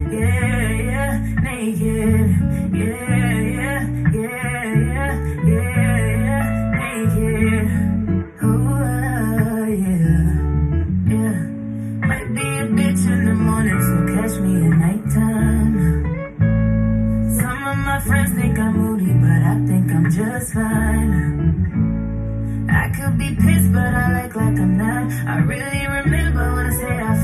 Yeah, yeah, naked. Yeah, yeah, yeah, yeah, yeah, yeah, naked. Oh, uh, yeah, yeah. Might be a bitch in the morning, so catch me at nighttime. Some of my friends think I'm moody, but I think I'm just fine. I could be pissed, but I like like I'm not. I really remember when I said I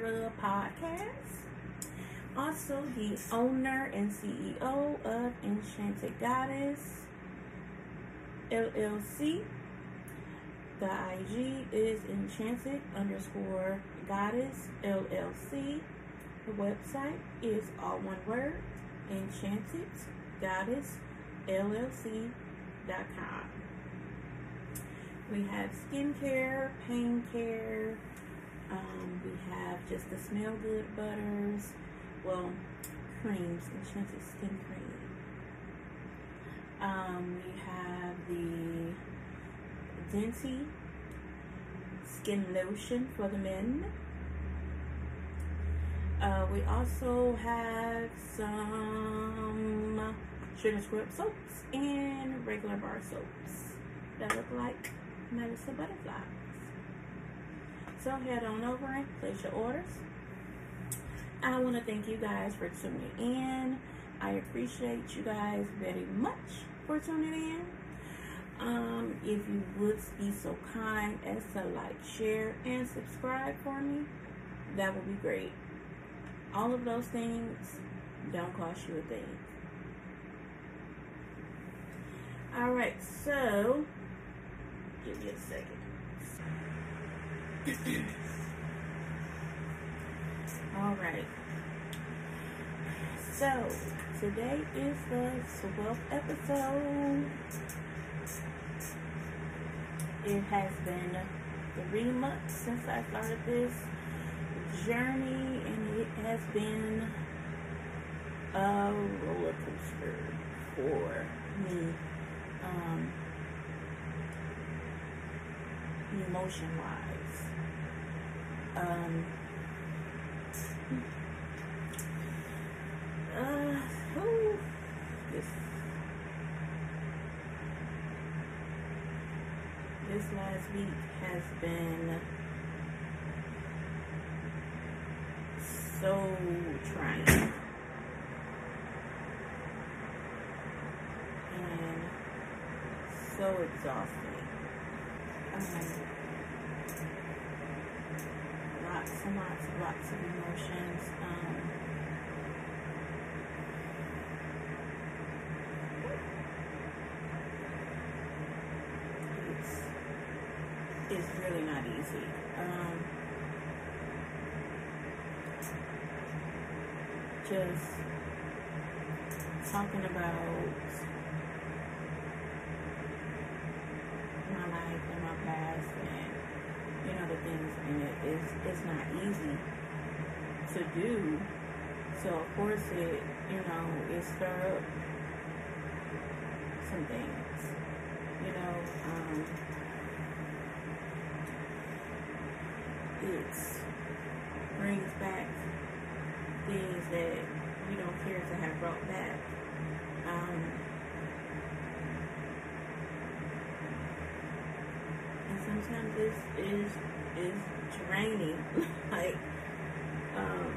podcast. Also the owner and CEO of Enchanted Goddess LLC. The IG is enchanted underscore goddess LLC. The website is all one word, enchanted goddess LLC.com. We have skincare, pain care, um, we have just the smell good butters, well, creams, enchanted skin cream. Um, we have the Denti skin lotion for the men. Uh, we also have some sugar scrub soaps and regular bar soaps that look like medicine butterflies. So head on over and place your orders. I want to thank you guys for tuning in. I appreciate you guys very much for tuning in. Um, if you would be so kind as to like, share, and subscribe for me, that would be great. All of those things don't cost you a thing. All right, so give me a second. All right. So today is the 12th episode. It has been three months since I started this journey, and it has been a roller coaster for me, emotion wise. Um, uh, whew, this this last week has been so trying and so exhausting. Lots and lots and emotions. Um, is really not easy. Um, just talking about my life and my past and you know the things in it is it's not easy to do. So of course it you know it stir up some things. You know, um, it brings back things that we don't care to have brought back. Um, and sometimes this is is draining. like um,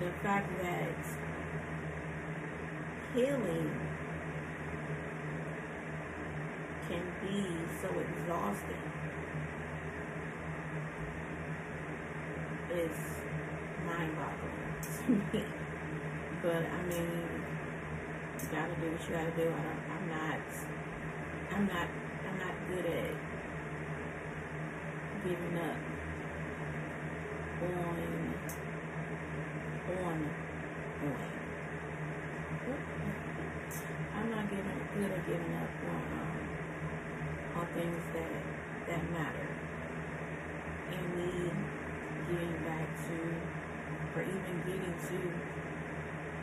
the fact that healing can be so exhausting is mind-boggling to me. But I mean, you gotta do what you gotta do. I don't, I'm not, I'm not, I'm not good at giving up on, on, on. I'm not giving, good at giving up on, um, on things that that matter, and me getting back to, or even getting to,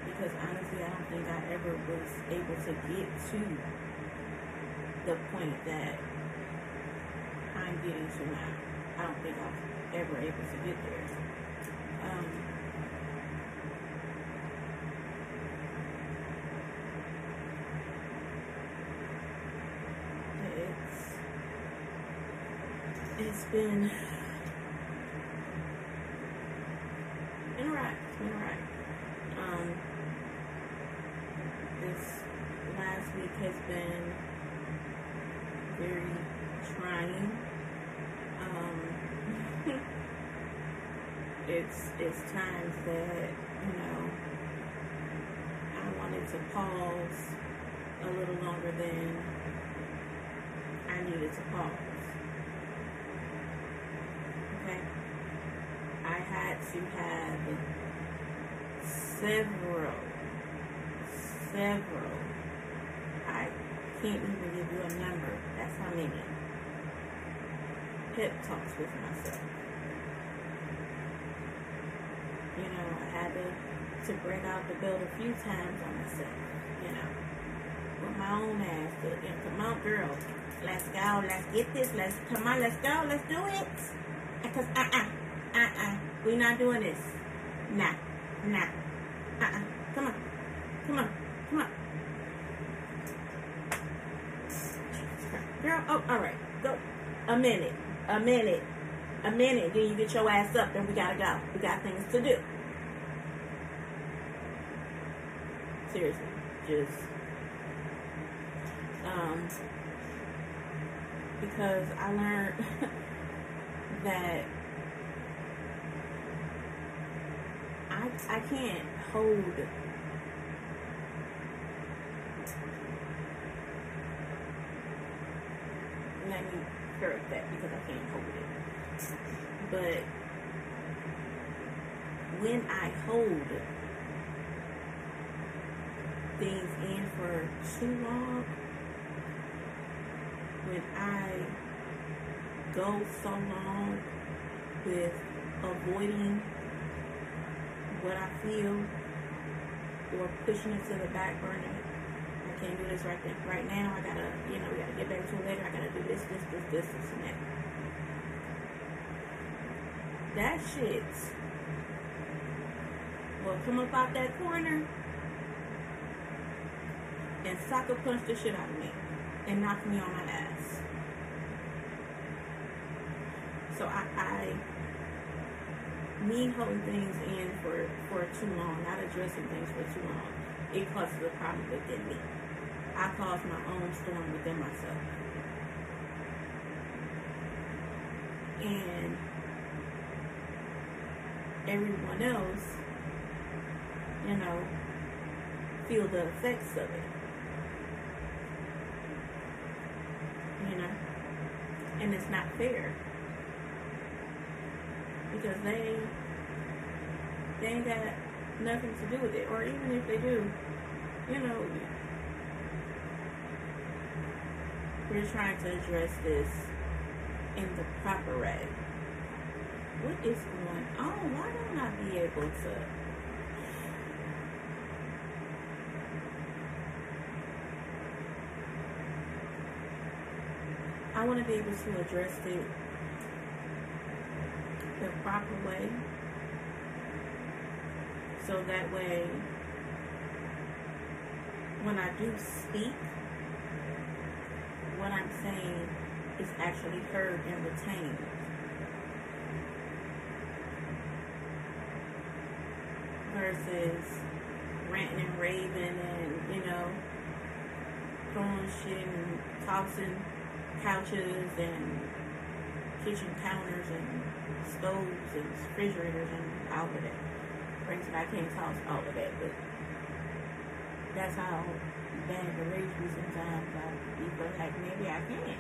because honestly, I don't think I ever was able to get to the point that I'm getting to now. I don't think I was ever able to get there. Um, it's it's been been alright. Um, this last week has been very trying. Um, it's it's times that you know I wanted to pause a little longer than I needed to pause. Okay? I had to have several, several, I can't even give you a number, that's how many, pep talks with myself. You know, I had to, to bring out the belt a few times on myself, you know with my own ass. You come on, girl. Let's go. Let's get this. Let's come on. Let's go. Let's do it. Because uh uh uh uh, we not doing this. Nah, nah. Uh uh. Come on, come on, come on. Girl, oh, all right. Go. A minute. A minute. A minute. Then you get your ass up. Then we gotta go. We got things to do. Seriously, just um, because I learned that I I can't hold let me correct that because I can't hold it. But when I hold things too long, when I go so long with avoiding what I feel or pushing it to the back burner, I can't do this right then, right now. I gotta, you know, we gotta get back to it later. I gotta do this, this, this, this, this, and that. That shit will come up out that corner and sucker punch the shit out of me and knock me on my ass. So I, I me holding things in for, for too long, not addressing things for too long, it causes a problem within me. I cause my own storm within myself. And everyone else, you know, feel the effects of it. You know? And it's not fair. Because they they ain't got nothing to do with it. Or even if they do, you know, we're trying to address this in the proper way. What is going on? Why don't I be able to? Want to be able to address it the proper way. So that way, when I do speak, what I'm saying is actually heard and retained. Versus ranting and raving and, you know, throwing shit and tossing couches and kitchen counters and stoves and refrigerators and all of that. Granted, I can't toss all of that, but that's how bad the rage be sometimes. I be feel like maybe I can,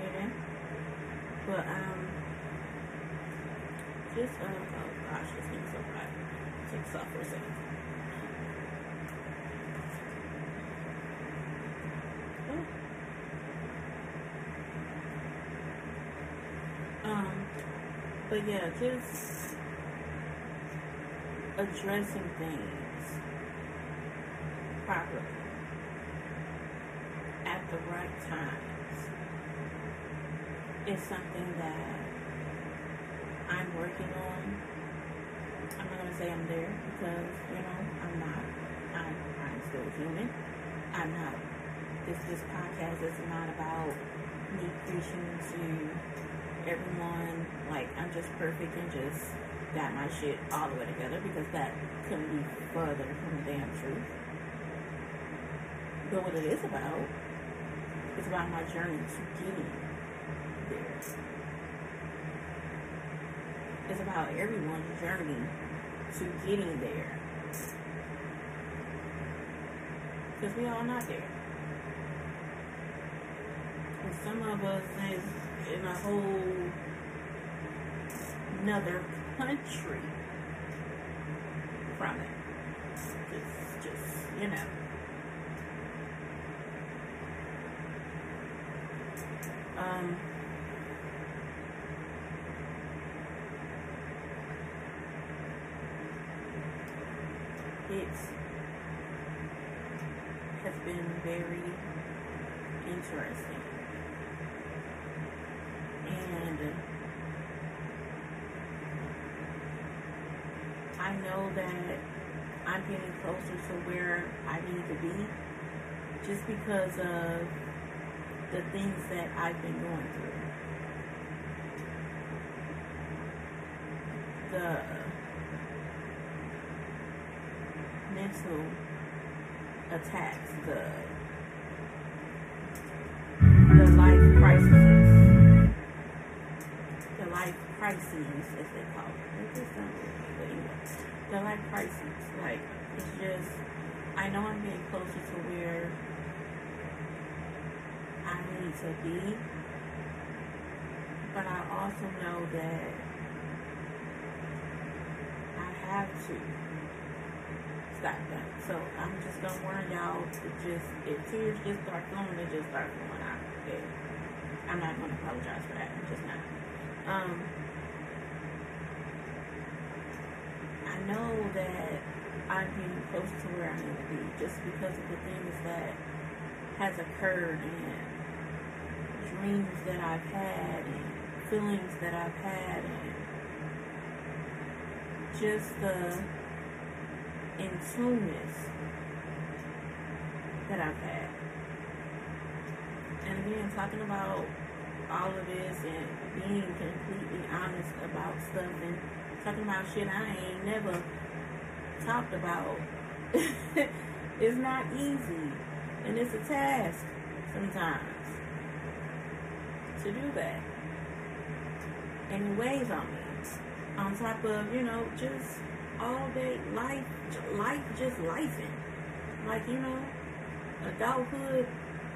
you know. But um, just uh, oh gosh, this thing's so hot. Take off for a second. Oh. Um, but yeah, just addressing things properly at the right times is something that I'm working on. I'm not gonna say I'm there because you know I'm not. I'm, I'm still human. I'm not. This this podcast is not about me preaching to everyone like I'm just perfect and just got my shit all the way together because that couldn't be further from the damn truth. But what it is about is about my journey to getting there. It's about everyone's journey to getting there. Because we all not there. And some of us is in a whole another country from it. Just, just, you know. Um, it has been very interesting. And know that I'm getting closer to where I need to be just because of the things that I've been going through. The mental attacks, the the life crises, the life crises, as they call it. It just sounds weird, but anyway, the life crises. Like it's just, I know I'm getting closer to where I need to be, but I also know that I have to stop that. So I'm just gonna warn y'all to just if tears just start flowing, they just start flowing out. I'm not gonna apologize for that. I'm just not. Um I know that I'm getting close to where I need to be just because of the things that has occurred and dreams that I've had and feelings that I've had and just the in tuneness that I've had. And again, talking about all of this and being completely honest about stuff and talking about shit I ain't never talked about. it's not easy. And it's a task sometimes to do that. And it weighs on me. On top of, you know, just all day life, life just lifing. Like, you know, adulthood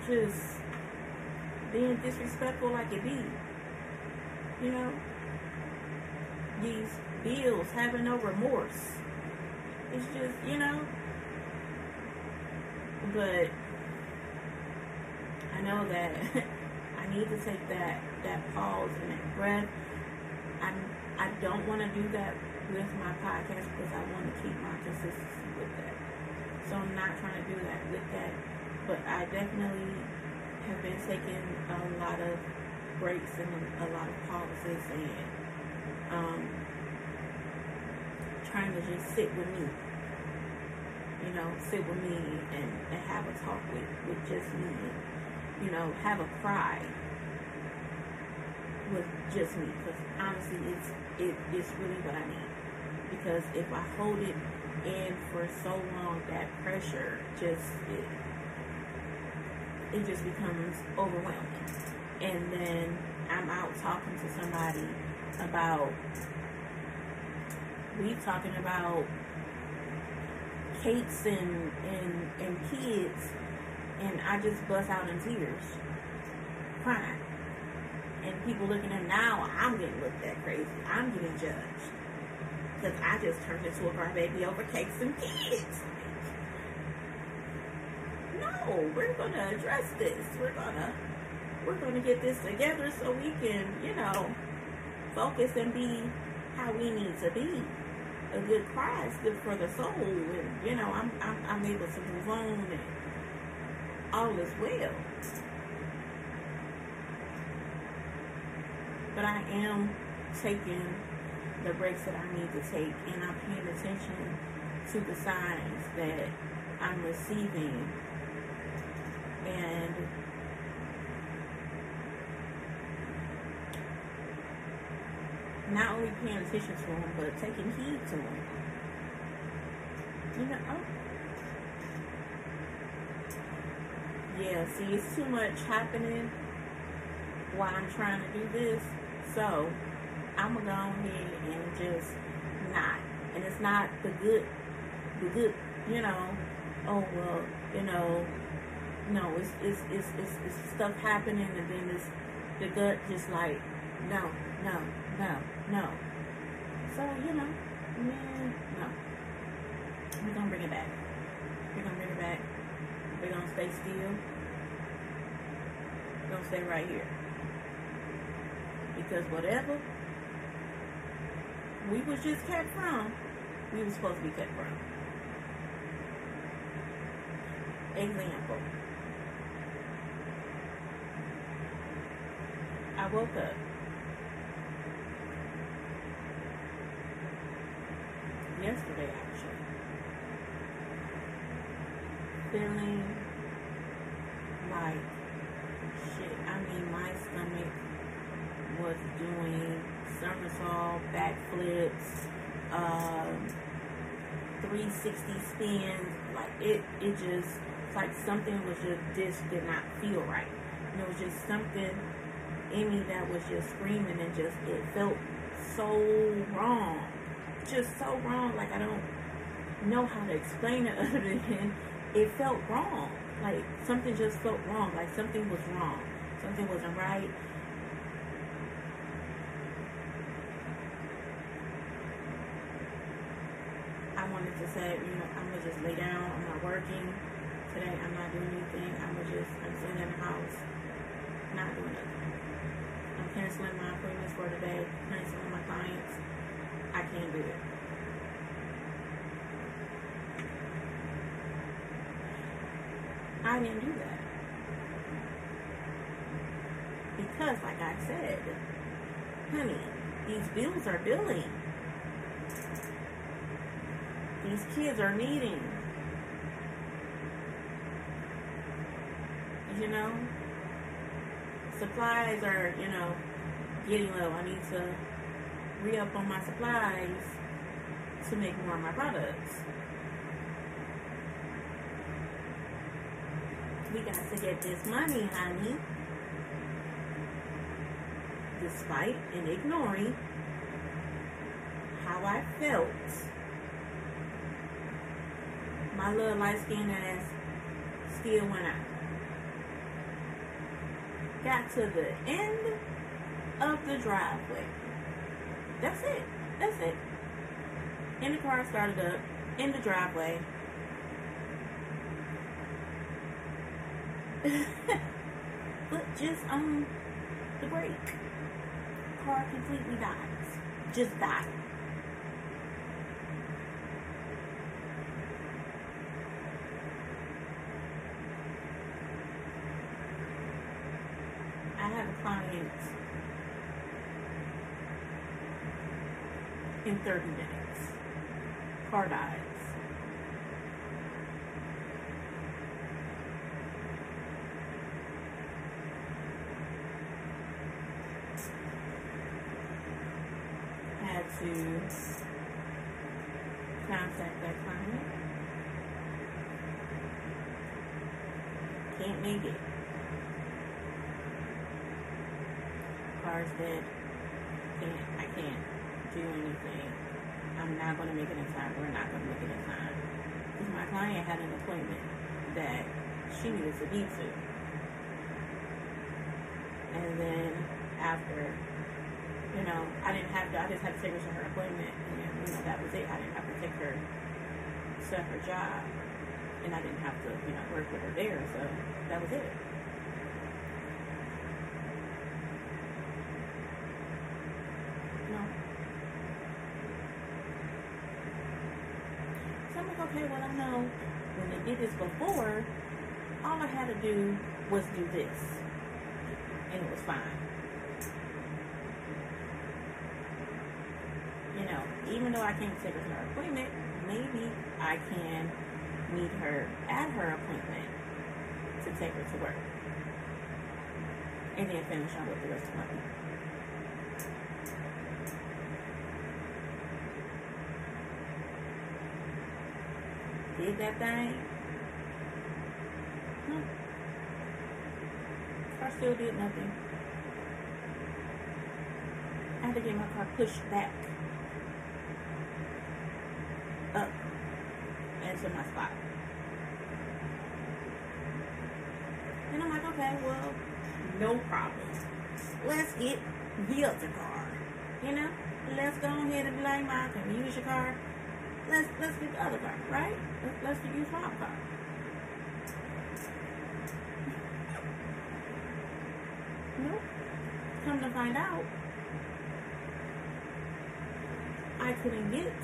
just being disrespectful like it be. You know? These bills, having no remorse. It's just, you know. But I know that I need to take that that pause and that breath. I'm I don't want to do that with my podcast because I want to keep my consistency with that. So I'm not trying to do that with that. But I definitely have been taking a lot of breaks and a lot of pauses and um, trying to just sit with me. You know, sit with me and, and have a talk with, with just me. You know, have a cry with just me. Because honestly, it's it, it's really what I need. Because if I hold it in for so long, that pressure just it, it just becomes overwhelming. And then I'm out talking to somebody about we talking about cakes and, and and kids and I just bust out in tears crying. And people looking at now I'm getting looked at crazy. I'm getting judged. Because I just turned into a crybaby over cakes and kids. No we're gonna address this. We're gonna we're gonna get this together so we can you know focus and be how we need to be a good good for the soul, and you know, I'm I'm, I'm able to move on, and all is well. But I am taking the breaks that I need to take, and I'm paying attention to the signs that I'm receiving, and not only paying attention to them, but taking heed to them. You know, oh. yeah, see, it's too much happening while I'm trying to do this. So, I'm to go ahead and just not. And it's not the good, the good, you know, oh, well, you know, no, it's, it's, it's, it's, it's stuff happening and then it's the gut just like, no, no, no, no. So, you know, no. We're gonna bring it back. We're gonna bring it back. We're gonna stay still. We're gonna stay right here. Because whatever we was just kept from, we was supposed to be kept from. Example. I woke up. yesterday actually. Feeling like shit. I mean, my stomach was doing somersault, backflips, um, 360 spins. Like it, it just like something was just this did not feel right. And it was just something in me that was just screaming and just it felt so wrong just so wrong. Like I don't know how to explain it other than it felt wrong. Like something just felt wrong. Like something was wrong. Something wasn't right. I wanted to say, you know, I'm gonna just lay down. I'm not working today. I'm not doing anything. I'm gonna just, I'm sitting in the house, not doing nothing. I'm canceling my appointments for today. Canceling my clients. I can't do it. I didn't do that. Because, like I said, honey, these bills are billing. These kids are needing. You know? Supplies are, you know, getting low. I need to re up on my supplies to make more of my products. We got to get this money, honey. Despite and ignoring how I felt, my little light skin ass still went out. got to the end of the driveway. That's it. That's it. And the car started up in the driveway. But just on the brake. Car completely dies. Just died. I have a client in 30 minutes. Car dies. Had to contact that client. Can't make it. Can't, I can't do anything. I'm not going to make it in time. We're not going to make it in time. Because my client had an appointment that she needed to be to. And then after, you know, I didn't have to, I just had to take her to her appointment. And, you know, that was it. I didn't have to take her to her job. And I didn't have to, you know, work with her there. So that was it. No. So I'm like, okay, well, I know when they did this before, all I had to do was do this. And it was fine. You know, even though I can't take her to her appointment, maybe I can meet her at her appointment to take her to work. And then finish on with the rest of my week. Did that thing. Still did nothing. I had to get my car pushed back up into my spot. And I'm like, okay, well, no problem. Let's get the other car. You know? Let's go ahead and be like, Mom, can use your car? Let's let's get the other car, right? Let's, let's use my car. Nope. Come to find out, I couldn't get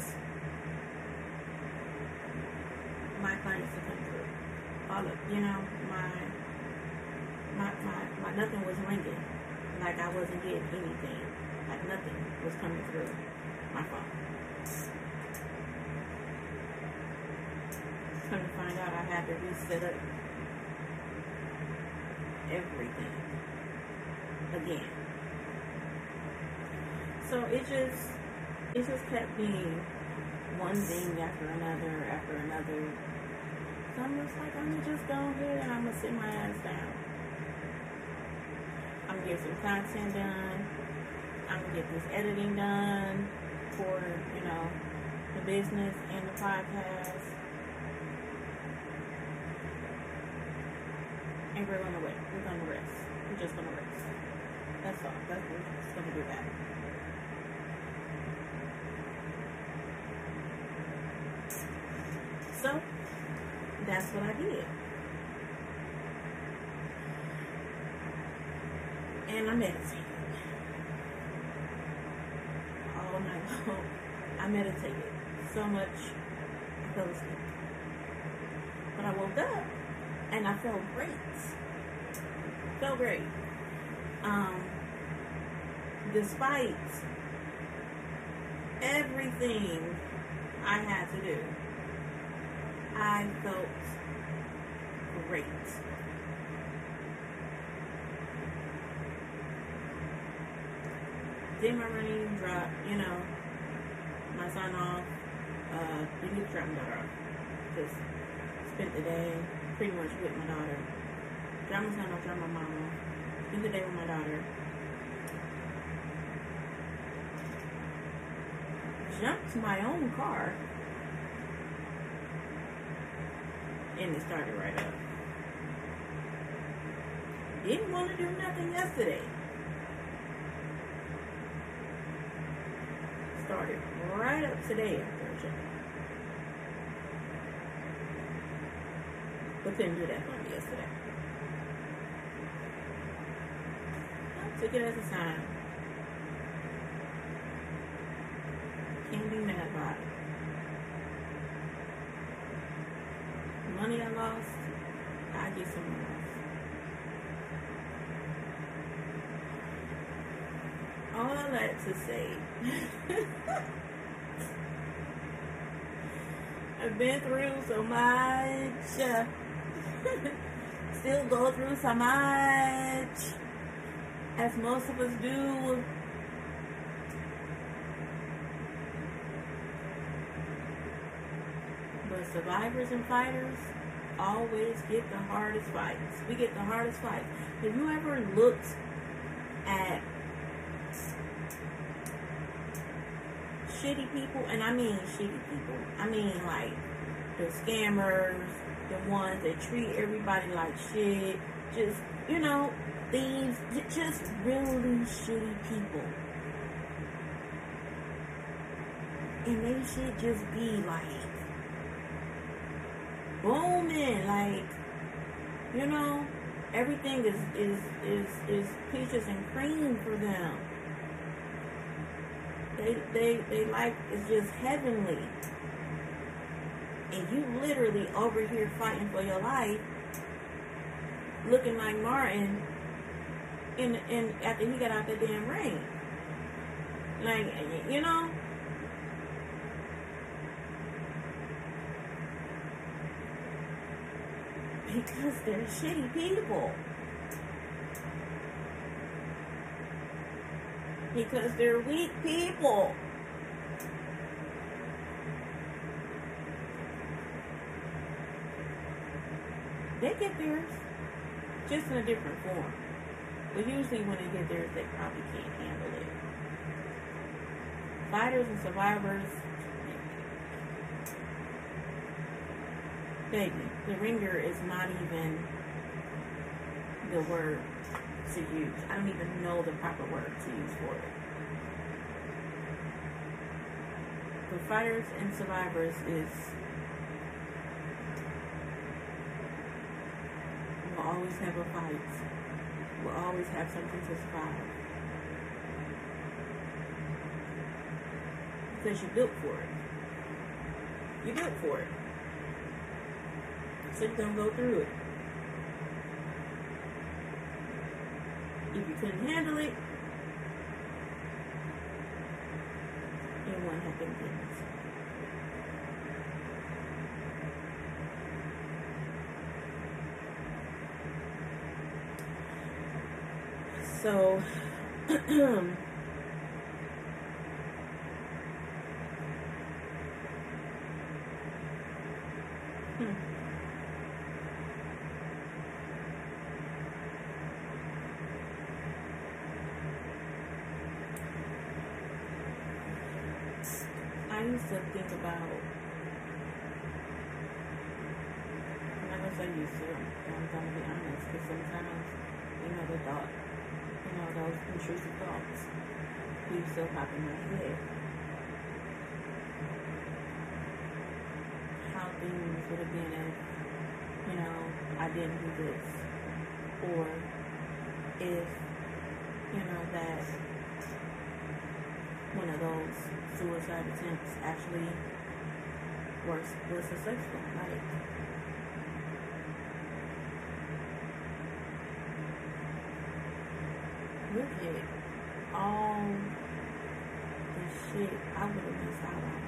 my clients to come through. All of you know, my my my, my nothing was ringing. Like I wasn't getting anything. Like nothing was coming through my phone. Come to find out I had to reset up everything again. So it just it just kept being one thing after another after another. So I'm just like, I'm gonna just go ahead and I'm gonna sit my ass down. I'm gonna get some content done. I'm gonna get this editing done for, you know, the business and the podcast. And we're gonna wait. We're gonna rest. We're just gonna rest. That's all. That's we're just gonna do that. So that's what I did. And I meditated. All night long. I meditated so much I fell asleep. But I woke up and I felt great. Felt great. Um despite everything I had to do. I felt great. Did my rain drop, you know, my son off, uh, didn't get to drop my daughter off. Just spent the day pretty much with my daughter. Drop my son off, drop my off. Spent the day with my daughter. Jumped my own car and it started right up. didn't want to do nothing yesterday. Started right up today after a job. But couldn't do that me yesterday. I took it as a sign. Can't be mad about it. Money I lost, I get somewhere else. That to say, I've been through so much. Still go through so much, as most of us do. But survivors and fighters always get the hardest fights. We get the hardest fights. Have you ever looked at shitty people? And I mean shitty people. I mean like the scammers, the ones that treat everybody like shit. Just, you know, thieves. Just really shitty people. And they should just be like booming, like you know, everything is is is is peaches and cream for them. They they they like it's just heavenly, and you literally over here fighting for your life, looking like Martin. In in after he got out the damn ring, like you know. Because they're shitty people. Because they're weak people. They get theirs, just in a different form. But usually when they get theirs, they probably can't handle it. Fighters and survivors, baby, the wringer is not even the word to use. I don't even know the proper word to use for it. But fighters and survivors is will always have a fight. Will always have something to survive. Because you built for it. You built for it. So you're gonna go through it. If you couldn't handle it, it won't happen again. So, hmm. I used to think about, I'm not gonna say used to, I'm gonna be honest, because sometimes, you know, the thought, you know, those intrusive thoughts, keep still pop in my head. How things would have been if, you know, I didn't do this, or if, you know, that one of those suicide attempts actually was was successful. Like look at all the shit I would have missed out on.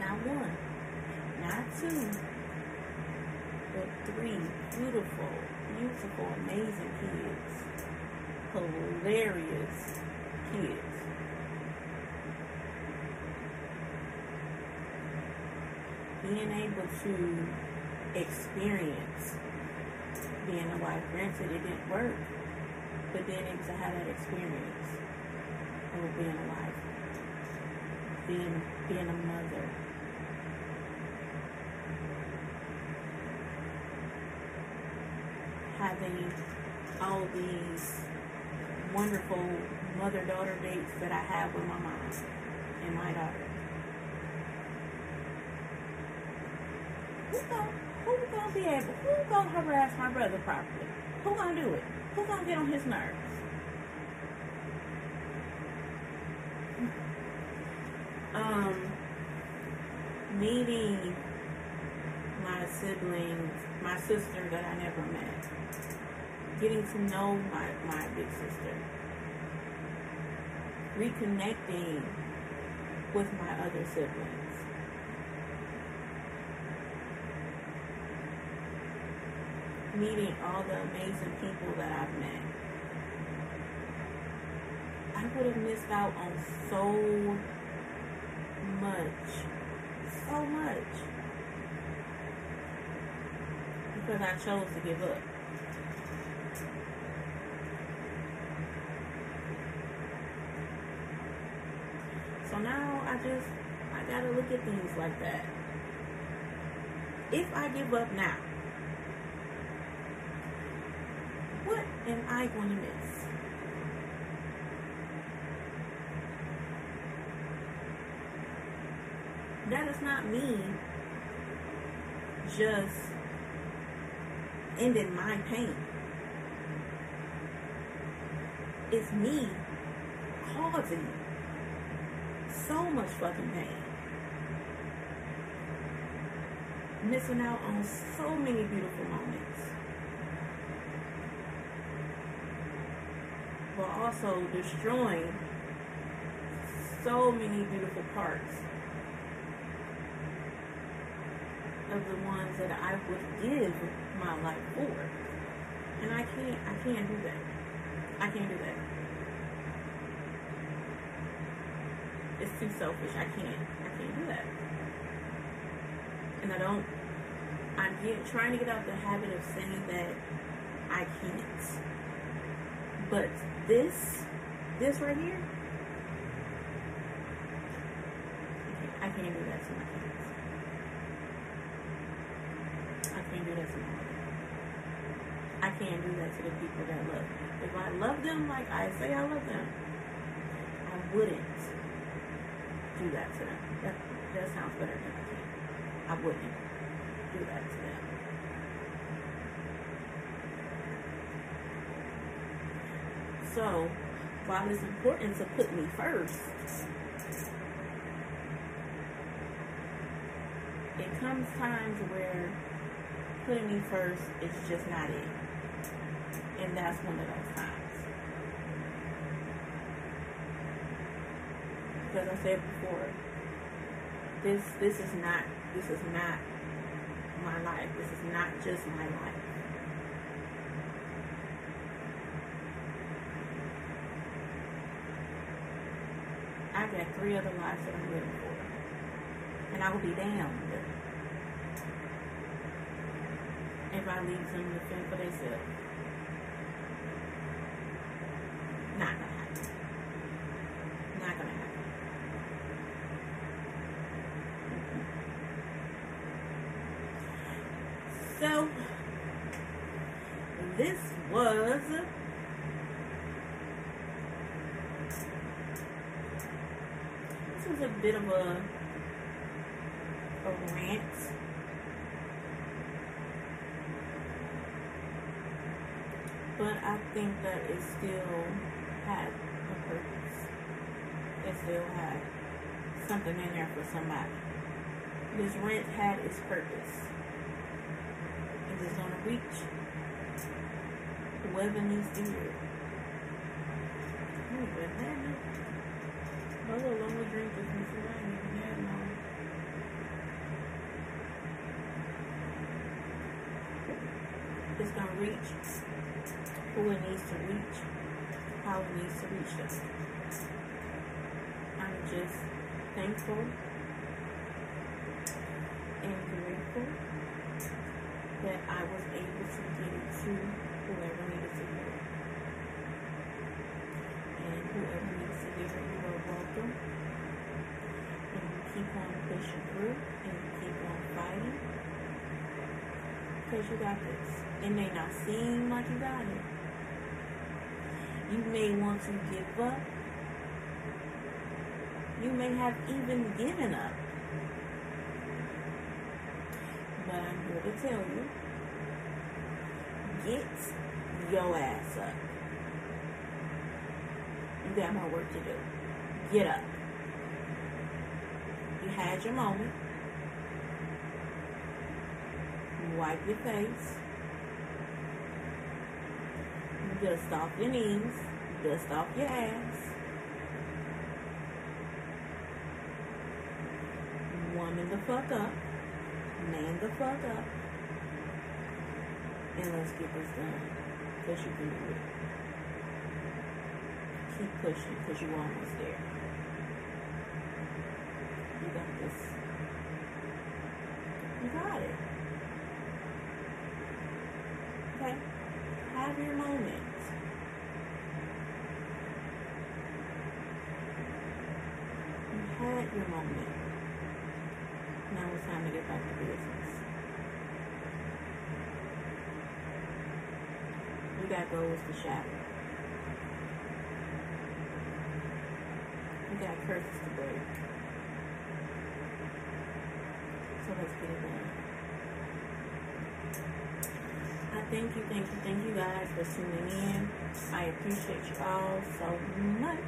Not one, not two, but three beautiful, beautiful, amazing kids hilarious kids. Being able to experience being a wife, granted it didn't work, but being able to have that experience of being a wife, being being a mother. having all these wonderful mother daughter dates that I have with my mom and my daughter. Who gonna, who gonna be able, who gonna harass my brother properly? Who gonna do it? Who gonna get on his nerves? Um, meeting my siblings, my sister that I never met, getting to know my, my big sister, reconnecting with my other siblings. Meeting all the amazing people that I've met. I would have missed out on so much. So much. Because I chose to give up. So now I just, I gotta look at things like that. If I give up now, what am I going to miss? That is not me just ending my pain. It's me causing so much fucking pain. Missing out on so many beautiful moments. But also destroying so many beautiful parts of the ones that I would give my life for. And I can't I can't do that. I can't do that. It's too selfish. I can't. I can't do that. And I don't. I'm get, trying to get out the habit of saying that I can't. But this, this right here, I can't, I can't do that to my kids. I can't do that to my mother. I can't do that to the people that love me. If I love them like I say I love them, I wouldn't do that to them. That, that sounds better than I can. I wouldn't do that to them. So, while it's important to put me first, it comes times where putting me first is just not it. And that's one of those times. Because I said before, this this is not this is not my life. This is not just my life. Three other lives that I'm living for. And I will be damned if I leave them to fend for themselves. Not gonna happen. Not gonna happen. So, this was was a bit of a a rant. But I think that it still had a purpose. It still had something in there for somebody. This rant had its purpose. It was gonna reach whoever needs to hear it. It's gonna reach who it needs to reach, how it needs to reach them. I'm just thankful and grateful that I was able to get it to whoever needed to it. And whoever needs to it, And keep on pushing through and keep on fighting. because you got this. It may not seem like you got it. You may want to give up. You may have even given up. But I'm here to tell you get your ass up. You got more work to do. Get up. You had your moment. Wipe your face. You dust off your knees. Dust off your ass. Woman the fuck up. Man the fuck up. And let's get this done. Because you can do it. Keep pushing because you're almost there. You got this. You got it. Okay? Have your moment. You had your moment. Now it's time to get back to business. You got goals to shatter. You got curses to break. So let's get it done. I thank you, thank you, thank you guys for tuning in. I appreciate you all so much.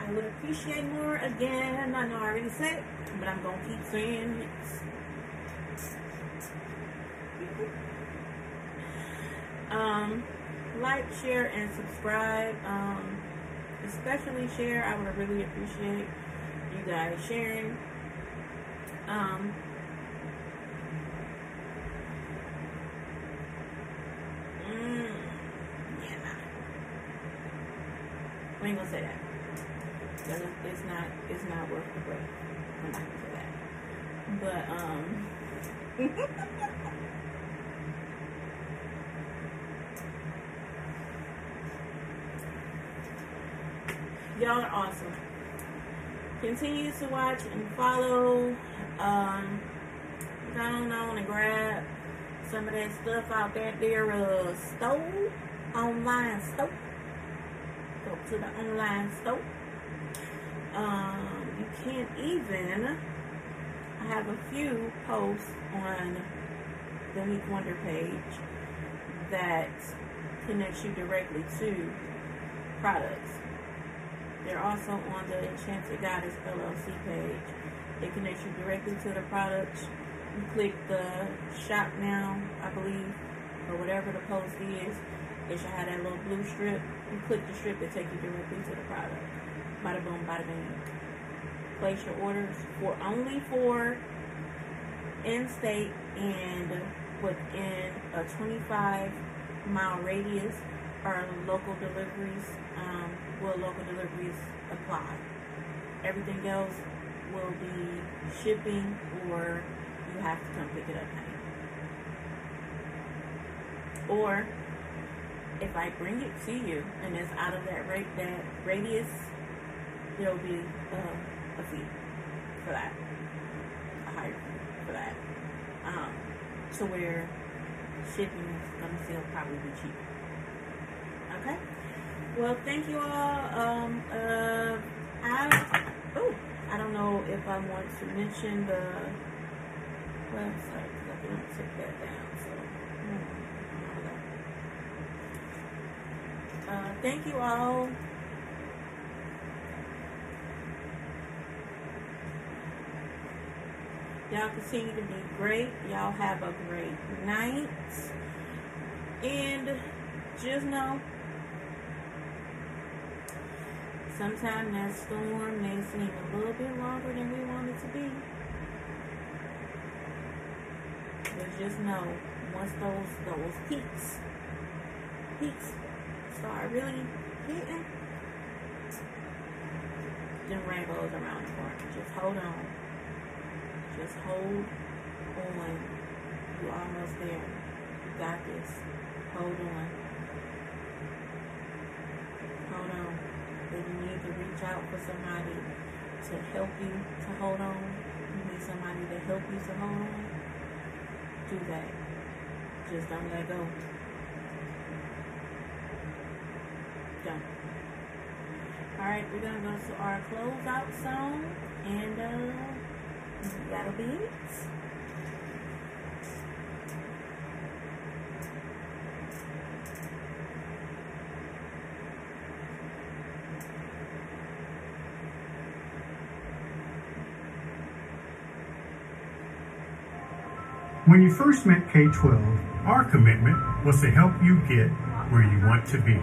I would appreciate more again. I know I already said it, but I'm gonna keep saying it. Um, like, share, and subscribe. Um, especially share. I would really appreciate you guys sharing. Um, mm, yeah, nah. I ain't gonna say that. It's not. It's not worth the break. I'm not gonna say that. But um. Y'all are awesome. Continue to watch and follow. Um, I don't know, want to grab some of that stuff out there. There, uh, store, online store. To the online store. Um, you can't even. I have a few posts on the Meek Wonder page that connects you directly to products. They're also on the Enchanted Goddess LLC page. It connects you directly to the products. You click the shop now, I believe, or whatever the post is. It should have that little blue strip. You click the strip, it take you directly to the product. Bada boom, bada bing. Place your orders for only for in-state and within a 25 mile radius are local deliveries. Um, will local deliveries apply? Everything else will be shipping, or you have to come pick it up. Or if I bring it to you and it's out of that rate that radius, there'll be uh, a fee for that, a higher fee for that. Um, to where shipping is gonna still probably be cheaper. Okay. Well, thank you all. Um, uh, I oh, I don't know if I want to mention the website because I didn't take that down. So, hmm, I don't know. Uh, thank you all. Y'all continue to be great. Y'all have a great night. And just know sometimes that storm may seem a little bit longer than we want it to be. But just know once those those peaks peaks are really hitting, then rainbows around the corner. Just hold on. Just hold on. You're almost there. You got this. Hold on. Hold on. If you need to reach out for somebody to help you to hold on, you need somebody to help you to hold on, do that. Just don't let go. Alright, we're going to go to our closeout song, and uh, that'll be it. When you first met K 12, our commitment was to help you get where you want to be.